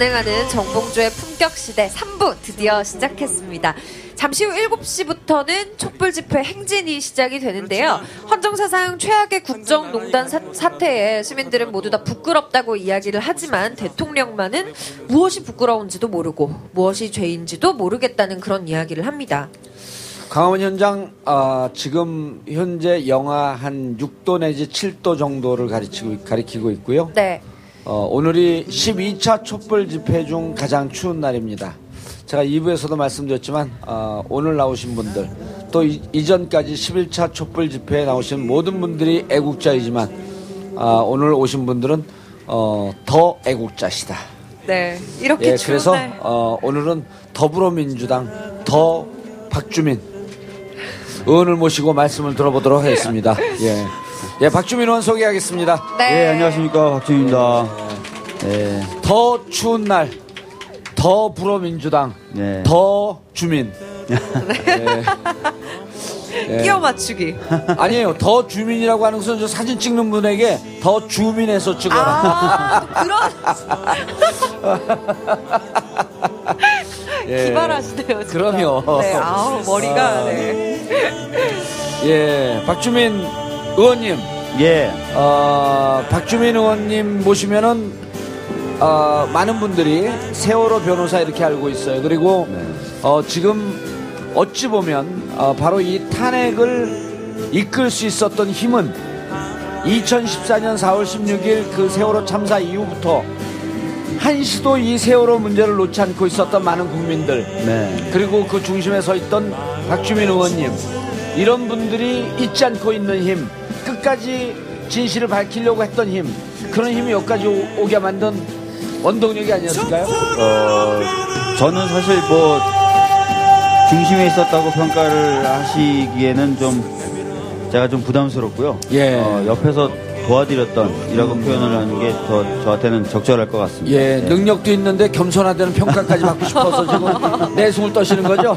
진행하는 정봉주의 품격시대 3부 드디어 시작했습니다. 잠시 후 7시부터는 촛불 집회 행진이 시작이 되는데요. 헌정사상 최악의 국정농단 사, 사태에 시민들은 모두 다 부끄럽다고 이야기를 하지만 대통령만은 무엇이 부끄러운지도 모르고 무엇이 죄인지도 모르겠다는 그런 이야기를 합니다. 강원 현장 아, 지금 현재 영하 한 6도 내지 7도 정도를 가리키고, 가리키고 있고요. 네. 어, 오늘이 12차 촛불 집회 중 가장 추운 날입니다. 제가 2부에서도 말씀드렸지만 어, 오늘 나오신 분들 또 이, 이전까지 11차 촛불 집회에 나오신 모든 분들이 애국자이지만 아, 오늘 오신 분들은 어, 더 애국자시다. 네. 이렇게 예, 추운 그래서 날. 어, 오늘은 더불어민주당 더 박주민 의원을 모시고 말씀을 들어보도록 하겠습니다. 예, 예 박주민 의원 소개하겠습니다. 네. 예, 안녕하십니까. 박준입니다. 예, 더 추운 날, 더 불어민주당, 네. 더 주민. 예. 끼워 맞추기. 아니에요. 더 주민이라고 하는 것은 저 사진 찍는 분에게 더 주민에서 찍어라. 아, 그런. 예. 기발하시네요. 진짜. 그럼요. 네, 아우, 머리가, 아. 네. 예, 박주민 의원님. 예, 어, 박주민 의원님 모시면은 어, 많은 분들이 세월호 변호사 이렇게 알고 있어요. 그리고 어, 지금 어찌 보면 어, 바로 이 탄핵을 이끌 수 있었던 힘은 2014년 4월 16일 그 세월호 참사 이후부터 한시도 이 세월호 문제를 놓지 않고 있었던 많은 국민들 네. 그리고 그 중심에 서 있던 박주민 의원님 이런 분들이 잊지 않고 있는 힘 끝까지 진실을 밝히려고 했던 힘 그런 힘이 여기까지 오, 오게 만든 원동력이 아니었을까요? 어, 저는 사실 뭐, 중심에 있었다고 평가를 하시기에는 좀, 제가 좀 부담스럽고요. 예. 어, 옆에서 도와드렸던, 이라고 표현을 하는 게 더 저한테는 적절할 것 같습니다. 예, 능력도 있는데 겸손하다는 평가까지 받고 싶어서 지금 내숭을 떠시는 거죠?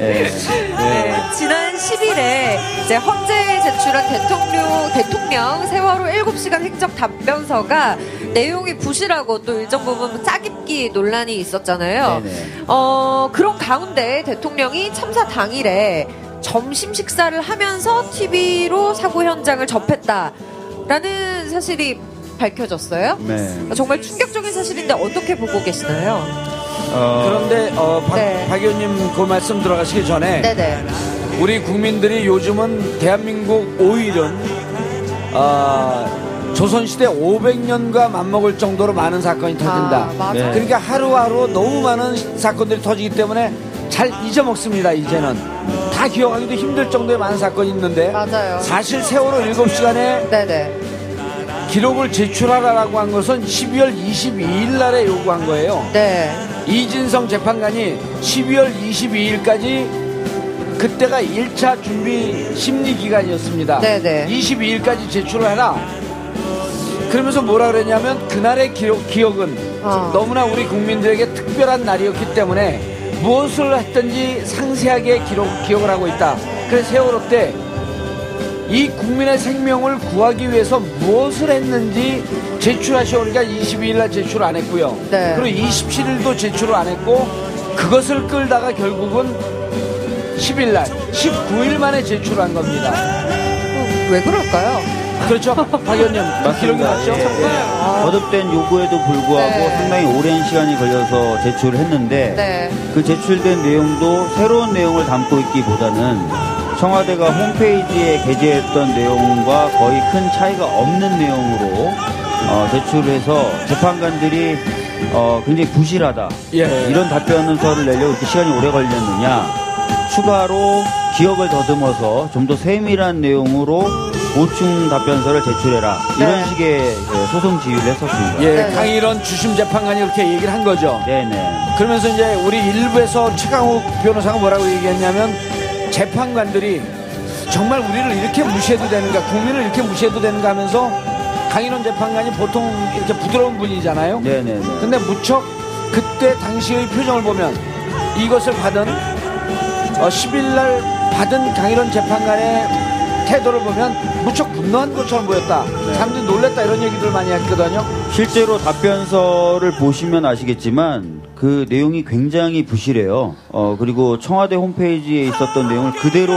예. 네, 지난 10일에 이제 헌재에 제출한 대통령, 대통령 세월호 7시간 행적 답변서가 내용이 부실하고 또 일정 부분 짜깁기 논란이 있었잖아요. 네네. 어, 그런 가운데 대통령이 참사 당일에 점심 식사를 하면서 TV로 사고 현장을 접했다라는 사실이 밝혀졌어요. 네. 정말 충격적인 사실인데 어떻게 보고 계시나요? 어, 그런데 어, 박, 네. 박 의원님 그 말씀 들어가시기 전에 네네. 우리 국민들이 요즘은 대한민국 오일은 아, 조선시대 500년과 맞먹을 정도로 많은 사건이 터진다. 아. 네. 그러니까 하루하루 너무 많은 사건들이 터지기 때문에 잘 잊어먹습니다, 이제는. 다 기억하기도 힘들 정도의 많은 사건이 있는데 맞아요. 사실 세월호 7시간에 네네. 기록을 제출하라고 한 것은 12월 22일 날에 요구한 거예요. 네. 이진성 재판관이 12월 22일까지 그때가 1차 준비 심리 기간이었습니다. 네네. 22일까지 제출을 해라. 그러면서 뭐라 그랬냐면 그날의 기록, 기억은 어. 너무나 우리 국민들에게 특별한 날이었기 때문에 무엇을 했든지 상세하게 기록, 기억을 하고 있다. 그래서 세월호 때 이 국민의 생명을 구하기 위해서 무엇을 했는지 제출하시오. 그러니까 22일 날 제출 안 했고요. 네. 그리고 27일도 제출을 안 했고 그것을 끌다가 결국은 10일 날 19일 만에 제출한 겁니다. 어, 왜 그럴까요? 그렇죠? 박 의원님 그 기록이 맞죠? 예, 예. 거듭된 요구에도 불구하고 네. 상당히 오랜 시간이 걸려서 제출을 했는데 네. 그 제출된 내용도 새로운 내용을 담고 있기보다는 청와대가 홈페이지에 게재했던 내용과 거의 큰 차이가 없는 내용으로 어, 제출해서 재판관들이 어, 굉장히 부실하다. 예. 이런 답변서를 내려고 이렇게 시간이 오래 걸렸느냐. 추가로 기억을 더듬어서 좀 더 세밀한 내용으로 보충 답변서를 제출해라. 이런 네. 식의 예, 소송 지휘를 했었습니다. 예, 네. 강일원 주심 재판관이 그렇게 얘기를 한 거죠. 네네. 그러면서 이제 우리 일부에서 최강욱 변호사가 뭐라고 얘기했냐면 재판관들이 정말 우리를 이렇게 무시해도 되는가, 국민을 이렇게 무시해도 되는가 하면서 강인원 재판관이 보통 이렇게 부드러운 분이잖아요. 네네네. 근데 무척 그때 당시의 표정을 보면 이것을 받은 어, 10일 날 받은 강일원 재판관의 태도를 보면 무척 분노한 것처럼 보였다. 사람들이 놀랬다 이런 얘기들 많이 했거든요. 실제로 답변서를 보시면 아시겠지만 그 내용이 굉장히 부실해요. 어, 그리고 청와대 홈페이지에 있었던 내용을 그대로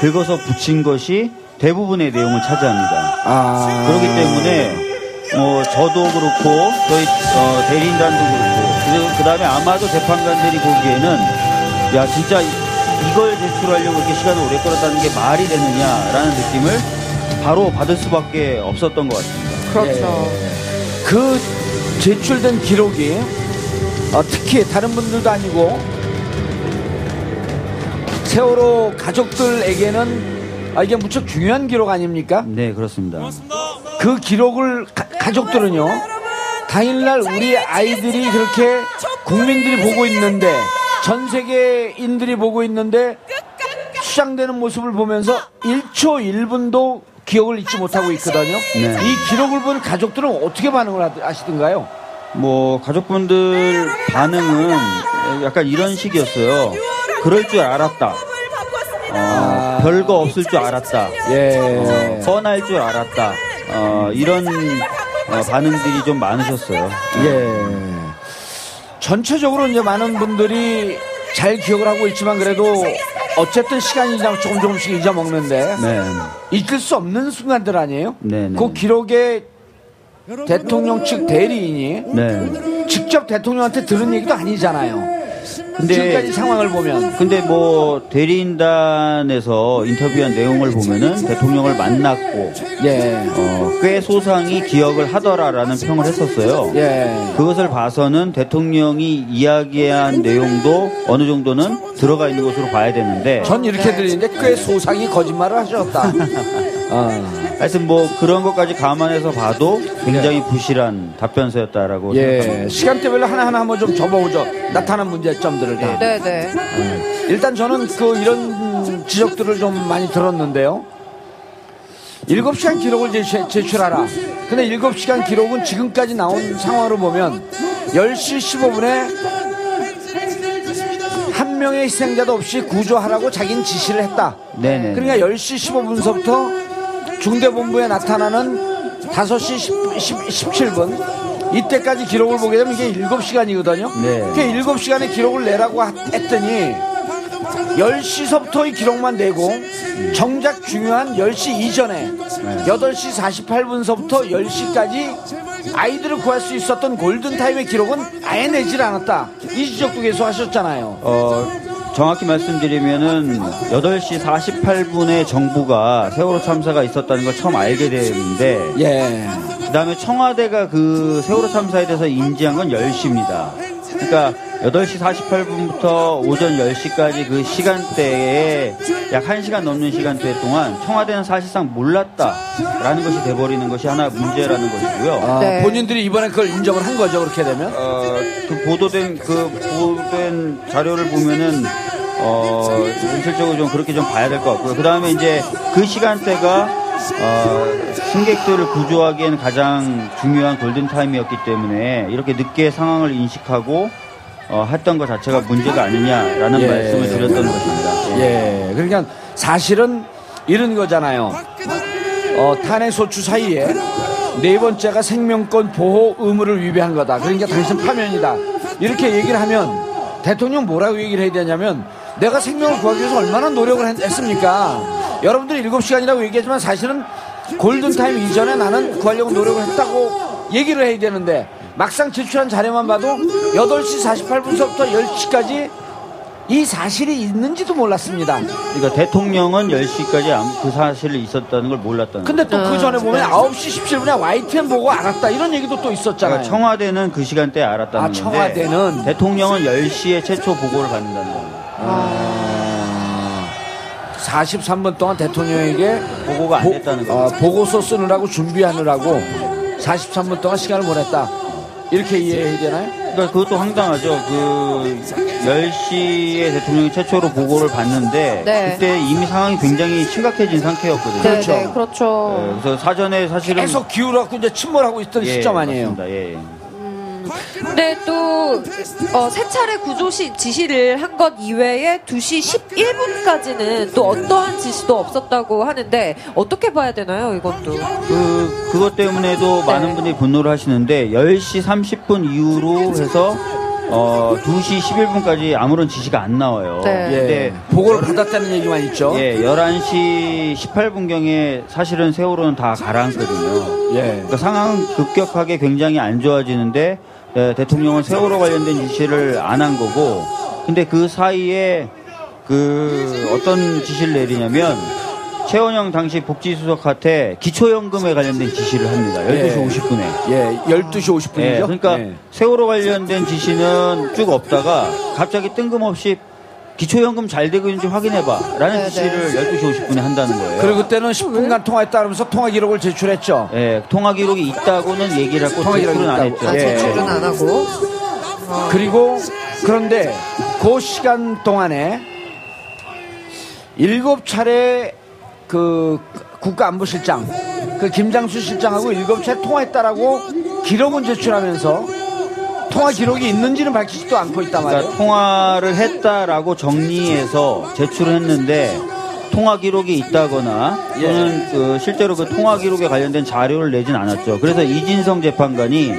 긁어서 붙인 것이 대부분의 내용을 차지합니다. 아 그렇기 때문에 어, 저도 그렇고 저희 어, 대리인단도 그렇고 그 다음에 아마도 재판관들이 보기에는 야 진짜 이- 이걸 제출하려고 이렇게 시간을 오래 끌었다는 게 말이 되느냐라는 느낌을 바로 받을 수밖에 없었던 것 같습니다. 그렇죠. 그 제출된 기록이 어, 특히 다른 분들도 아니고 세월호 가족들에게는 아, 이게 무척 중요한 기록 아닙니까? 네 그렇습니다. 그 기록을 가, 족들은요 당일날 우리 아이들이 그렇게 국민들이 보고 있는데 전 세계인들이 보고 있는데 수장되는 모습을 보면서 1초 1분도 기억을 잊지 못하고 있거든요. 네. 이 기록을 본 가족들은 어떻게 반응을 하- 하시던가요? 뭐 가족분들 반응은 약간 이런 식이었어요. 그럴 줄 알았다. 어, 별거 없을 줄 알았다. 예. 뻔할 줄 알았다. 어, 이런 어, 반응들이 좀 많으셨어요. 예. 전체적으로 이제 많은 분들이 잘 기억을 하고 있지만 그래도 어쨌든 시간이 지나면 조금 조금씩 잊어먹는데 네. 잊을 수 없는 순간들 아니에요? 네 네. 그 기록에 대통령 측 대리인이 네. 직접 대통령한테 들은 얘기도 아니잖아요. 근데 지금까지 상황을 보면 근데 뭐 대리인단에서 인터뷰한 내용을 보면은 대통령을 만났고 예, 어, 꽤 소상히 기억을 하더라라는 평을 했었어요. 예, 그것을 봐서는 대통령이 이야기한 내용도 어느 정도는 들어가 있는 것으로 봐야 되는데 전 이렇게 들리는데 꽤 소상히 거짓말을 하셨다. 어, 하여튼 뭐 그런 것까지 감안해서 봐도 굉장히 부실한 답변서였다라고 생각합니다. 예, 시간대별로 하나하나 한번 좀 접어보죠. 나타난 문제점들을 다. 네네. 일단 저는 그 이런 지적들을 좀 많이 들었는데요. 7시간 기록을 제출, 제출하라. 근데 7시간 기록은 지금까지 나온 상황으로 보면 10시 15분에 한 명의 희생자도 없이 구조하라고 자기는 지시를 했다. 네네. 그러니까 10시 15분서부터 중대본부에 나타나는 5시 10, 17분 이때까지 기록을 보게 되면 이게 7시간이거든요. 네. 그 7시간의 기록을 내라고 하- 했더니 10시서부터의 기록만 내고 정작 중요한 10시 이전에 8시 48분서부터 10시까지 아이들을 구할 수 있었던 골든타임의 기록은 아예 내질 않았다. 이 지적도 계속 하셨잖아요. 어, 정확히 말씀드리면은 8시 48분에 정부가 세월호 참사가 있었다는 걸 처음 알게 됐는데 예. 그다음에 청와대가 그 세월호 참사에 대해서 인지한 건 10시입니다. 그러니까 8시 48분부터 오전 10시까지 그 시간대에 약 1시간 넘는 시간대 동안 청와대는 사실상 몰랐다라는 것이 돼버리는 것이 하나 문제라는 것이고요. 아, 네. 본인들이 이번에 그걸 인정을 한 거죠. 그렇게 되면. 어, 그 보도된 그 보도된 자료를 보면은 어, 현실적으로 좀 그렇게 좀 봐야 될 것 같고요. 그 다음에 이제 그 시간대가 어, 승객들을 구조하기에는 가장 중요한 골든 타임이었기 때문에 이렇게 늦게 상황을 인식하고 어, 했던 것 자체가 문제가 아니냐라는 예. 말씀을 드렸던 것입니다. 예. 그러니까 사실은 이런 거잖아요. 어, 탄핵 소추 사이에 네 번째가 생명권 보호 의무를 위배한 거다. 그러니까 당신 파면이다. 이렇게 얘기를 하면 대통령 뭐라고 얘기를 해야 되냐면 내가 생명을 구하기 위해서 얼마나 노력을 했, 했습니까? 여러분들이 7시간이라고 얘기하지만 사실은 골든타임 이전에 나는 구하려고 노력을 했다고 얘기를 해야 되는데 막상 제출한 자료만 봐도 8시 48분서부터 10시까지 이 사실이 있는지도 몰랐습니다. 그러니까 대통령은 10시까지 그 사실이 있었다는 걸 몰랐다는 근데 거예요. 또그 전에 보면 9시 17분에 YTN 보고 알았다 이런 얘기도 또 있었잖아요. 그러니까 청와대는 그 시간대에 알았다는 아, 청와대는? 대통령은 10시에 최초 보고를 받는다는 거예요. 아, 43분 동안 대통령에게 보고가 안 됐다는 보, 거예요. 어, 보고서 쓰느라고 준비하느라고 43분 동안 시간을 보냈다. 이렇게 이해해야 되나요? 그러니까 그것도 황당하죠. 그 10시에 대통령이 최초로 보고를 받는데 네. 그때 이미 상황이 굉장히 심각해진 상태였거든요. 네, 그렇죠. 네, 그렇죠. 네, 그래서 사전에 사실은 계속 기울어갖고 이제 침몰하고 있던 예, 시점 아니에요. 맞습니다. 예, 예. 근데 또, 어, 세 차례 구조 시 지시를 한 것 이외에 2시 11분까지는 또 어떠한 지시도 없었다고 하는데, 어떻게 봐야 되나요, 이것도? 그 그것 때문에도 네. 많은 분들이 분노를 하시는데 10시 30분 이후로 해서 어 2시 11분까지 아무런 지시가 안 나와요. 네. 예. 근데 보고를 받았다는 얘기만 있죠. 예, 11시 18분경에 사실은 세월호는 다 가라앉거든요. 예. 그러니까 상황은 급격하게 굉장히 안 좋아지는데 예, 대통령은 세월호 관련된 지시를 안 한 거고 근데 그 사이에 그 어떤 지시를 내리냐면 최원영 당시 복지수석한테 기초연금에 관련된 지시를 합니다. 12시 예. 50분에. 예, 12시 50분이죠. 예, 그러니까 세월호 관련된 지시는 쭉 없다가 갑자기 뜬금없이 기초연금 잘 되고 있는지 확인해봐. 라는 네, 지시를 12시 50분에 한다는 거예요. 그리고 그때는 10분간 통화했다 그러면서 통화 기록을 제출했죠. 예, 통화 기록이 있다고는 얘기를 하고 통화 기록이 제출은 안. 했죠. 아, 예. 제출은 안 하고. 그리고 그런데 그 시간 동안에 일곱 차례 그 국가안보실장 그 김장수 실장하고 일곱 차례 통화했다라고 기록은 제출하면서 통화 기록이 있는지는 밝히지도 않고 있단 말이에요. 그러니까 통화를 했다라고 정리해서 제출을 했는데 통화 기록이 있다거나 또는 그 실제로 그 통화 기록에 관련된 자료를 내진 않았죠. 그래서 이진성 재판관이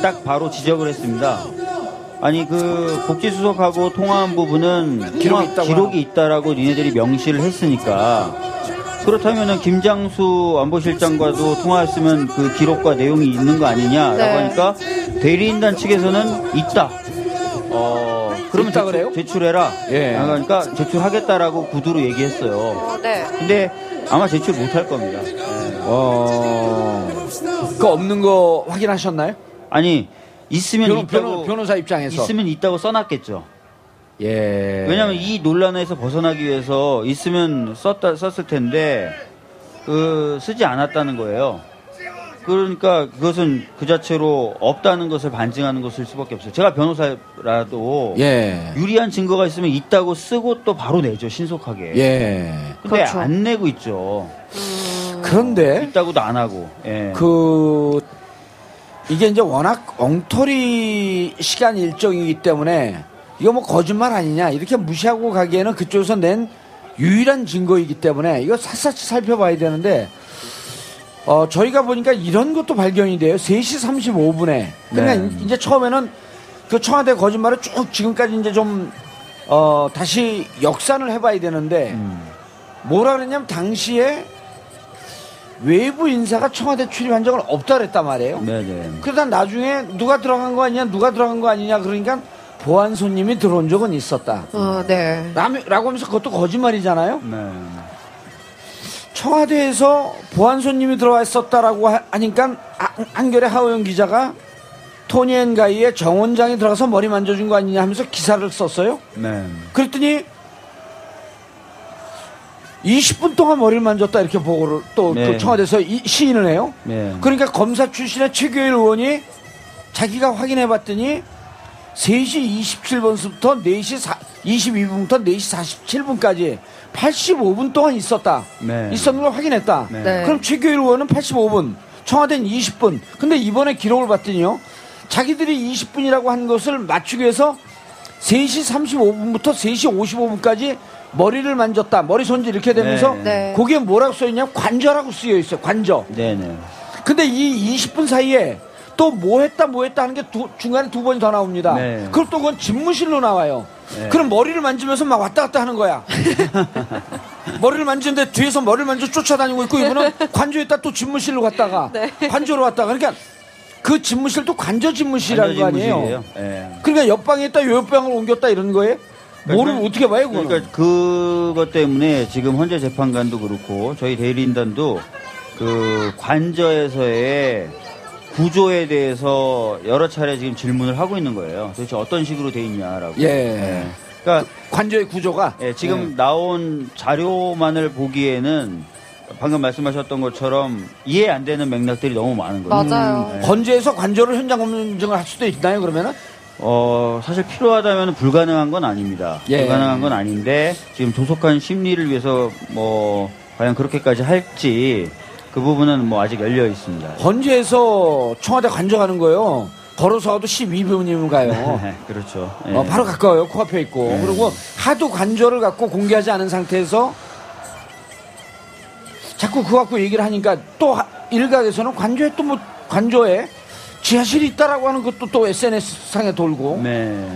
딱 바로 지적을 했습니다. 아니 그 복지수석하고 통화한 부분은 기록이 통화 있다고 기록이 있다라고 니네들이 명시를 했으니까 그렇다면은 김장수 안보실장과도 통화했으면 그 기록과 내용이 있는 거 아니냐라고 네. 하니까 대리인단 측에서는 있다. 어 그러면 있다 제출, 그래요? 제출해라. 예. 그러니까 제출하겠다라고 구두로 얘기했어요. 어, 네. 근데 아마 제출 못 할 겁니다. 예. 어, 그 없는 거 확인하셨나요? 아니 있으면 변호, 있다고 변호, 변호사 입장에서. 있으면 있다고 써놨겠죠. 예. 왜냐하면 이 논란에서 벗어나기 위해서 있으면 썼다 썼을 텐데 그 쓰지 않았다는 거예요. 그러니까 그것은 그 자체로 없다는 것을 반증하는 것일 수밖에 없어요. 제가 변호사라도 예. 유리한 증거가 있으면 있다고 쓰고 또 바로 내죠 신속하게. 예. 근데 그렇죠. 안 내고 있죠. 그런데 있다고도 안 하고. 예. 그 이게 이제 워낙 엉터리 시간 일정이기 때문에 이거 뭐 거짓말 아니냐 이렇게 무시하고 가기에는 그쪽에서 낸 유일한 증거이기 때문에 이거 샅샅이 살펴봐야 되는데 어 저희가 보니까 이런 것도 발견이 돼요. 3시 35분에 그러니까 네. 이제 처음에는 그 청와대 거짓말을 쭉 지금까지 이제 좀 어, 다시 역산을 해봐야 되는데 음. 뭐라 그랬냐면 당시에 외부 인사가 청와대 출입한 적은 없다 그랬단 말이에요. 네네. 그러다 나중에 누가 들어간 거 아니냐, 누가 들어간 거 아니냐 그러니까 보안 손님이 들어온 적은 있었다. 어, 네. 라며- 라고 하면서 그것도 거짓말이잖아요. 네. 청와대에서 보안 손님이 들어와 있었다라고 하- 하니까 한- 한겨레 하우영 기자가 Toni and Guy의 정 원장이 들어가서 머리 만져준 거 아니냐 하면서 기사를 썼어요. 네. 그랬더니 20분 동안 머리를 만졌다 이렇게 보고를 또 네. 그 청와대에서 이- 시인을 해요. 네. 그러니까 검사 출신의 최교일 의원이 자기가 확인해 봤더니 3시 27분부터 4시 4, 22분부터 4시 47분까지 85분 동안 있었다. 네. 있었는 걸 확인했다. 네. 네. 그럼 최교일 의원은 85분, 청와대는 20분. 근데 이번에 기록을 봤더니요. 자기들이 20분이라고 한 것을 맞추기 위해서 3시 35분부터 3시 55분까지 머리를 만졌다. 머리 손질 이렇게 되면서 네. 네. 거기에 뭐라고 써 있냐면 관저라고 쓰여 있어요. 관저. 네네. 근데 이 20분 사이에 또 뭐 했다 뭐 했다 하는 게 두- 중간에 두 번이 더 나옵니다. 네. 그럼 또 그건 집무실로 나와요. 네. 그럼 머리를 만지면서 막 왔다 갔다 하는 거야. 머리를 만지는데 뒤에서 머리를 만져 쫓아다니고 있고 이분은 관저에다 또 집무실로 갔다가 네. 관저로 왔다가 그러니까 그 집무실도 관저 집무실이라는 거 아니에요. 예. 그러니까 옆방에 있다 요 옆방을 옮겼다 이런 거예요? 뭐를 그러니까- 어떻게 봐요 그거는? 그러니까 그것 때문에 지금 헌재 재판관도 그렇고 저희 대리인단도 그 관저에서의 구조에 대해서 여러 차례 지금 질문을 하고 있는 거예요. 도대체 어떤 식으로 돼 있냐라고. 예. 그러니까 관저의 구조가 예, 지금 예. 나온 자료만을 보기에는 방금 말씀하셨던 것처럼 이해 안 되는 맥락들이 너무 많은 거예요. 맞아요. 예. 건재에서 관저를 현장 검증을 할 수도 있나요 그러면은? 어, 사실 필요하다면 불가능한 건 아닙니다. 예. 불가능한 건 아닌데, 지금 조속한 심리를 위해서 뭐, 과연 그렇게까지 할지, 그 부분은 뭐 아직 열려 있습니다. 건재에서 청와대 관저 가는 거요. 걸어서 가도 12분이면 가요. 그렇죠. 예. 어, 바로 가까워요. 코앞에 있고. 네. 그리고 하도 관저를 갖고 공개하지 않은 상태에서 자꾸 그거 갖고 얘기를 하니까 또 하- 일각에서는 관저에 또 뭐 관저에 지하실이 있다라고 하는 것도 또 SNS 상에 돌고. 네.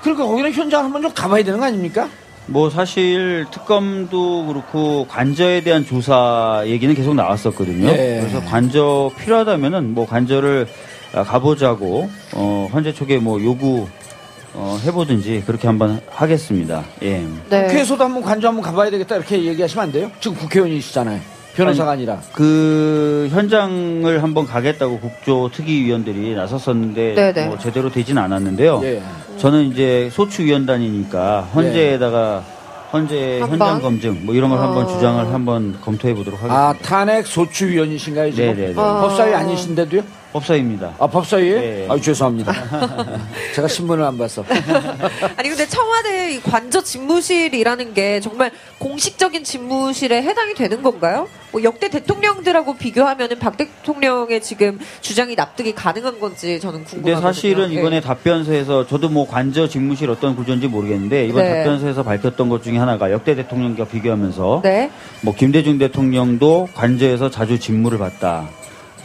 그러니까 거기는 현장 한번 좀 가봐야 되는 거 아닙니까? 뭐 사실 특검도 그렇고 관저에 대한 조사 얘기는 계속 나왔었거든요. 예. 그래서 관저 필요하다면은 뭐 관저를 아, 가보자고 어 현재 쪽에 뭐 요구 어 해보든지 그렇게 한번 하겠습니다. 예. 네. 국회에서도 한번 관저 한번 가봐야 되겠다 이렇게 얘기하시면 안 돼요? 지금 국회의원이시잖아요. 변호사가 아니, 라그 현장을 한번 가겠다고 국조 특위위원들이 나섰었는데 네네. 뭐 제대로 되진 않았는데요. 예. 저는 이제 소추위원단이니까 헌재에다가 헌재 한 번? 현장 검증 뭐 이런 걸 한번 어. 주장을 한번 검토해 보도록 하겠습니다. 아 탄핵 소추위원이신가요 지금? 네네네. 어. 법사위 아니신데도요? 법사입니다. 아 법사위에? 네. 아 죄송합니다. 제가 신문을 안 봤어. 아니 근데 청와대 이 관저 집무실이라는 게 정말 공식적인 집무실에 해당이 되는 건가요? 뭐 역대 대통령들하고 비교하면은 박 대통령의 지금 주장이 납득이 가능한 건지 저는 궁금하거든요. 근데 사실은 예. 이번에 답변서에서 저도 뭐 관저 직무실 어떤 구조인지 모르겠는데 이번 네. 답변서에서 밝혔던 것 중에 하나가 역대 대통령과 비교하면서 네. 뭐 김대중 대통령도 관저에서 자주 직무를 봤다.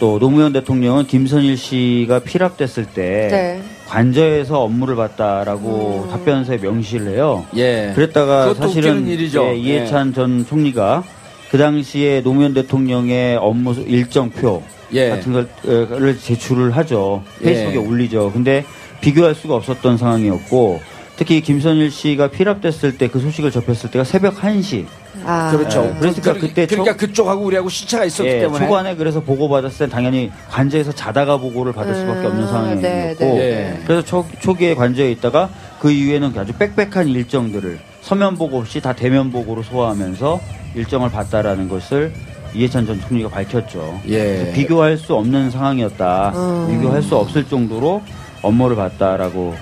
또 노무현 대통령은 김선일 씨가 피랍됐을 때 네. 관저에서 업무를 봤다라고 음. 답변서에 명시를 해요. 예. 그랬다가 그것도 사실은 웃기는 일이죠. 예, 이해찬 전 총리가 그 당시에 노무현 대통령의 업무 일정표 예. 같은 걸, 어, 를 제출을 하죠. 페이스북에 예. 올리죠. 근데 비교할 수가 없었던 상황이었고 특히 김선일 씨가 피랍됐을 때 그 소식을 접했을 때가 새벽 1시. 아. 그렇죠. 예, 그러니까 그 때 그러니까 초- 그쪽하고 우리하고 시차가 있었기 예, 때문에 초반에 그래서 보고 받았을 땐 당연히 관저에서 자다가 보고를 받을 수밖에 없는 음, 상황이었고 네, 네. 예. 그래서 초, 초기에 관저에 있다가 그 이후에는 아주 빽빽한 일정들을 서면 보고 없이 다 대면 보고로 소화하면서 일정을 봤다라는 것을 이해찬 전 총리가 밝혔죠. 예. 비교할 수 없는 상황이었다. 음. 비교할 수 없을 정도로 업무를 봤다라고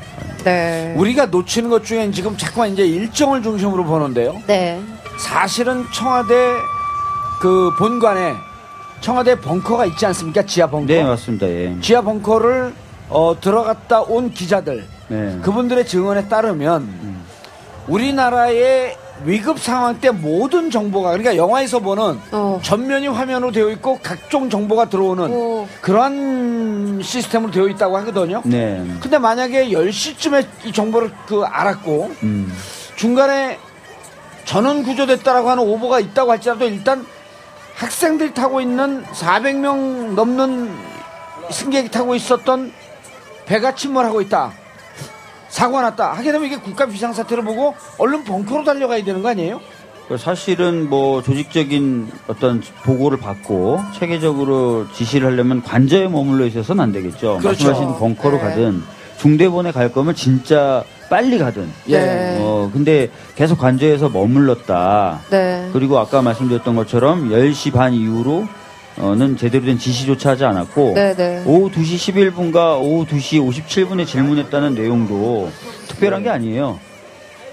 네. 우리가 놓치는 것 중에 지금 자꾸만 이제 일정을 중심으로 보는데요. 네. 사실은 청와대 그 본관에 청와대 벙커가 있지 않습니까? 지하 벙커. 네 맞습니다. 예. 지하 벙커를 어, 들어갔다 온 기자들 네. 그분들의 증언에 따르면 우리나라의 위급 상황 때 모든 정보가 그러니까 영화에서 보는 어. 전면이 화면으로 되어 있고 각종 정보가 들어오는 오. 그러한 시스템으로 되어 있다고 하거든요. 네. 근데 만약에 10시쯤에 이 정보를 그 알았고 음. 중간에 전원 구조됐다라고 하는 오보가 있다고 할지라도 일단 학생들이 타고 있는 400명 넘는 승객이 타고 있었던 배가 침몰하고 있다. 사고가 났다. 하게 되면 이게 국가 비상사태를 보고 얼른 벙커로 달려가야 되는 거 아니에요? 그 사실은 뭐 조직적인 어떤 보고를 받고 체계적으로 지시를 하려면 관저에 머물러 있어서는 안 되겠죠. 그렇죠. 말씀하신 벙커로 네. 가든 중대본에 갈 거면 진짜 빨리 가든. 네. 어 근데 계속 관저에서 머물렀다. 네. 그리고 아까 말씀드렸던 것처럼 10시 반 이후로 어는 제대로 된 지시조차 하지 않았고 네, 네. 오후 2시 11분과 오후 2시 57분에 질문했다는 내용도 특별한 게 아니에요.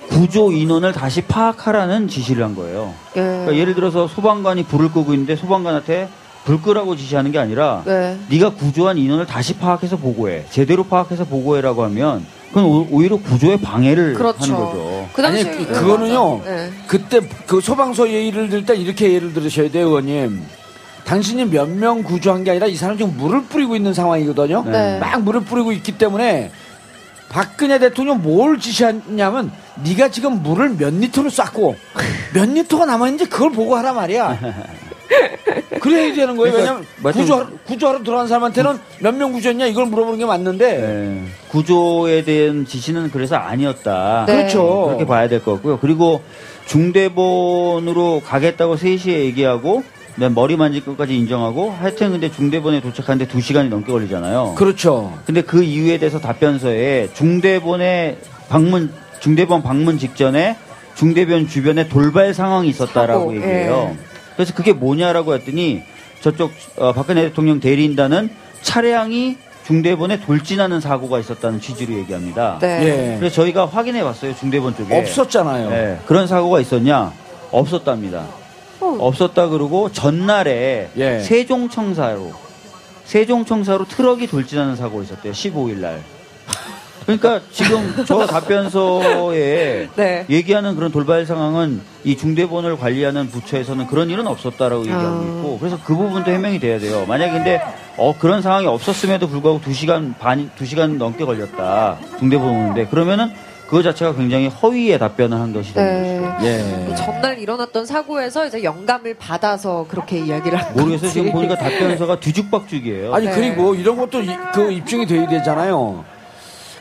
구조 인원을 다시 파악하라는 지시를 한 거예요. 예. 그러니까 예를 들어서 소방관이 불을 끄고 있는데 소방관한테 불 끄라고 지시하는 게 아니라 네. 네가 구조한 인원을 다시 파악해서 보고해. 제대로 파악해서 보고해라고 하면 그건 오- 오히려 구조에 방해를 그렇죠. 하는 거죠. 그 당시 아니, 그- 그거는요. 네. 그때 그 소방서 예의를 들 때 이렇게 예를 들으셔야 돼요, 의원님. 당신이 몇 명 구조한 게 아니라 이 사람 지금 물을 뿌리고 있는 상황이거든요. 네. 막 물을 뿌리고 있기 때문에 박근혜 대통령 뭘 지시했냐면 네가 지금 물을 몇 리터를 쐈고 몇 리터가 남아있는지 그걸 보고 하라 말이야. 그래야 되는 거예요. 그러니까 왜냐면. 구조, 구조하러 들어간 사람한테는 몇 명 구조했냐 이걸 물어보는 게 맞는데 예, 구조에 대한 지시는 그래서 아니었다. 네. 그렇죠. 그렇게 봐야 될 것 같고요. 그리고 중대본으로 가겠다고 3시에 얘기하고 머리 만질 것까지 인정하고 하여튼 근데 중대본에 도착하는데 2시간이 넘게 걸리잖아요. 그렇죠. 근데 그 이유에 대해서 답변서에 중대본의 방문 중대본 방문 직전에 중대본 주변에 돌발 상황이 있었다라고 사고, 얘기해요. 예. 그래서 그게 뭐냐라고 했더니 저쪽 어, 박근혜 대통령 대리인단은 차량이 중대본에 돌진하는 사고가 있었다는 취지로 얘기합니다. 네. 예. 그래서 저희가 확인해 봤어요 중대본 쪽에 없었잖아요. 예, 그런 사고가 있었냐? 없었답니다. 없었다 그러고 전날에 예. 세종청사로 세종청사로 트럭이 돌진하는 사고가 있었대요. 15일 날. 그러니까 지금 저 답변서에 네. 얘기하는 그런 돌발 상황은 이 중대본을 관리하는 부처에서는 그런 일은 없었다라고 얘기하고 아. 있고 그래서 그 부분도 해명이 돼야 돼요. 만약에 근데 어 그런 상황이 없었음에도 불구하고 2시간 반 2시간 넘게 걸렸다. 중대본 오는데 그러면은 그거 자체가 굉장히 허위의 답변을 한 것이 되는 것이죠. 네. 예. 전날 일어났던 사고에서 이제 영감을 받아서 그렇게 이야기를 한 모르겠어요. 건지. 지금 보니까 답변서가 뒤죽박죽이에요. 아니 네. 그리고 이런 것도 이- 그 입증이 돼야 되잖아요.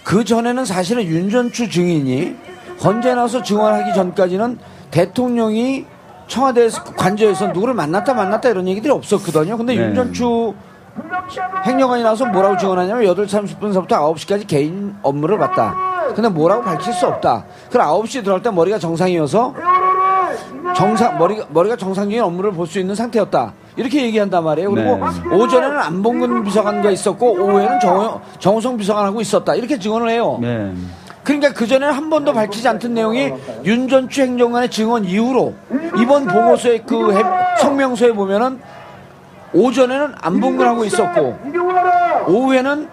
그 전에는 사실은 윤전추 증인이 헌재 나서 증언하기 전까지는 대통령이 청와대에서 관저에서 누구를 만났다 만났다 이런 얘기들이 없었거든요. 근데 네. 윤전추 행정관이 나와서 뭐라고 증언하냐면 8시 30분서부터 9시까지 개인 업무를 봤다. 근데 뭐라고 밝힐 수 없다. 그럼 9시에 들어갈 때 머리가 정상이어서 정상 머리가 머리가 정상적인 업무를 볼 수 있는 상태였다. 이렇게 얘기한단 말이에요. 그리고 네. 오전에는 안봉근 비서관과 있었고 오후에는 정, 정우성 비서관하고 있었다. 이렇게 증언을 해요. 네. 그러니까 그 전에는 한 번도 밝히지 않던 내용이 윤 전 추 행정관의 증언 이후로 이번 보고서의 그 해- 성명서에 보면은 오전에는 안봉근 하고 있었고 오후에는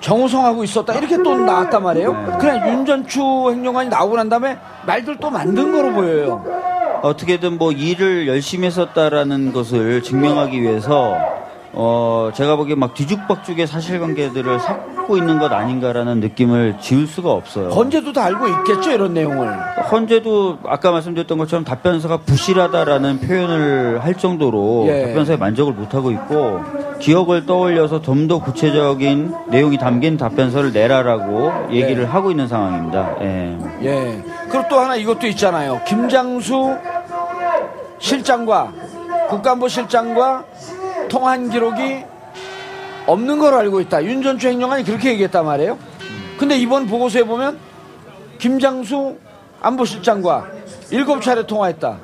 정우성하고 있었다 이렇게 또 나왔단 말이에요. 그냥 윤 전 추 행정관이 나오고 난 다음에 말들 또 만든 거로 보여요. 어떻게든 뭐 일을 열심히 했었다라는 것을 증명하기 위해서 어 제가 보기에 막 뒤죽박죽의 사실관계들을 섞고 있는 것 아닌가라는 느낌을 지울 수가 없어요. 헌재도 다 알고 있겠죠 이런 내용을. 헌재도 아까 말씀드렸던 것처럼 답변서가 부실하다라는 표현을 할 정도로 예. 답변서에 만족을 못하고 있고 기억을 떠올려서 좀 더 구체적인 내용이 담긴 답변서를 내라라고 얘기를 네. 하고 있는 상황입니다. 예. 예. 그리고 또 하나 이것도 있잖아요. 김장수 실장과 국간부 실장과 통한 기록이 없는 걸로 알고 있다. 윤전추 행정관이 그렇게 얘기했단 말이에요. 근데 이번 보고서에 보면 김장수 안보실장과 일곱 차례 통화했다.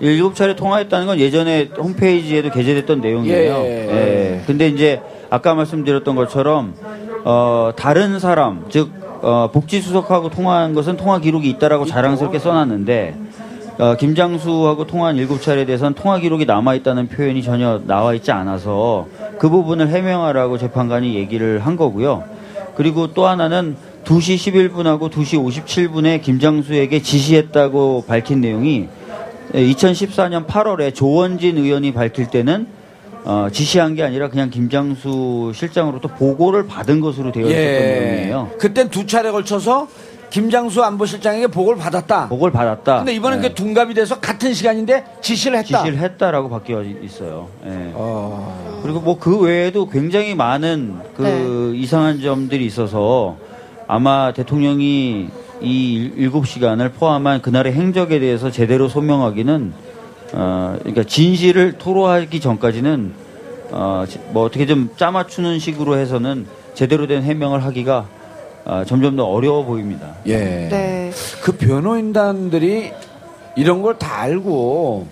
일곱 차례 통화했다는 건 예전에 홈페이지에도 게재됐던 내용이에요. 예. 예. 근데 이제 아까 말씀드렸던 것처럼 어 다른 사람 즉 어, 복지수석하고 통화한 것은 통화 기록이 있다라고 자랑스럽게 써놨는데 어, 김장수하고 통화한 일곱 차례에 대해서는 통화 기록이 남아 있다는 표현이 전혀 나와 있지 않아서 그 부분을 해명하라고 재판관이 얘기를 한 거고요. 그리고 또 하나는 2시 11분하고 2시 57분에 김장수에게 지시했다고 밝힌 내용이 2014년 8월에 조원진 의원이 밝힐 때는 어, 지시한 게 아니라 그냥 김장수 실장으로부터 보고를 받은 것으로 되어 있었던 내용이에요. 그땐 두 차례 걸쳐서 김장수 안보실장에게 보고를 받았다. 보고를 받았다. 근데 이번엔 네. 그 둔갑이 돼서 같은 시간인데 지시를 했다. 지시를 했다라고 바뀌어 있어요. 예. 어... 그리고 뭐 그 외에도 굉장히 많은 그 이상한 점들이 있어서 아마 대통령이 이 일곱 시간을 포함한 그날의 행적에 대해서 제대로 소명하기는 어 그러니까 진실을 토로하기 전까지는 어 뭐 어떻게 좀 짜맞추는 식으로 해서는 제대로 된 해명을 하기가 어, 점점 더 어려워 보입니다. 예. 네. 그 변호인단들이 이런 걸 다 알고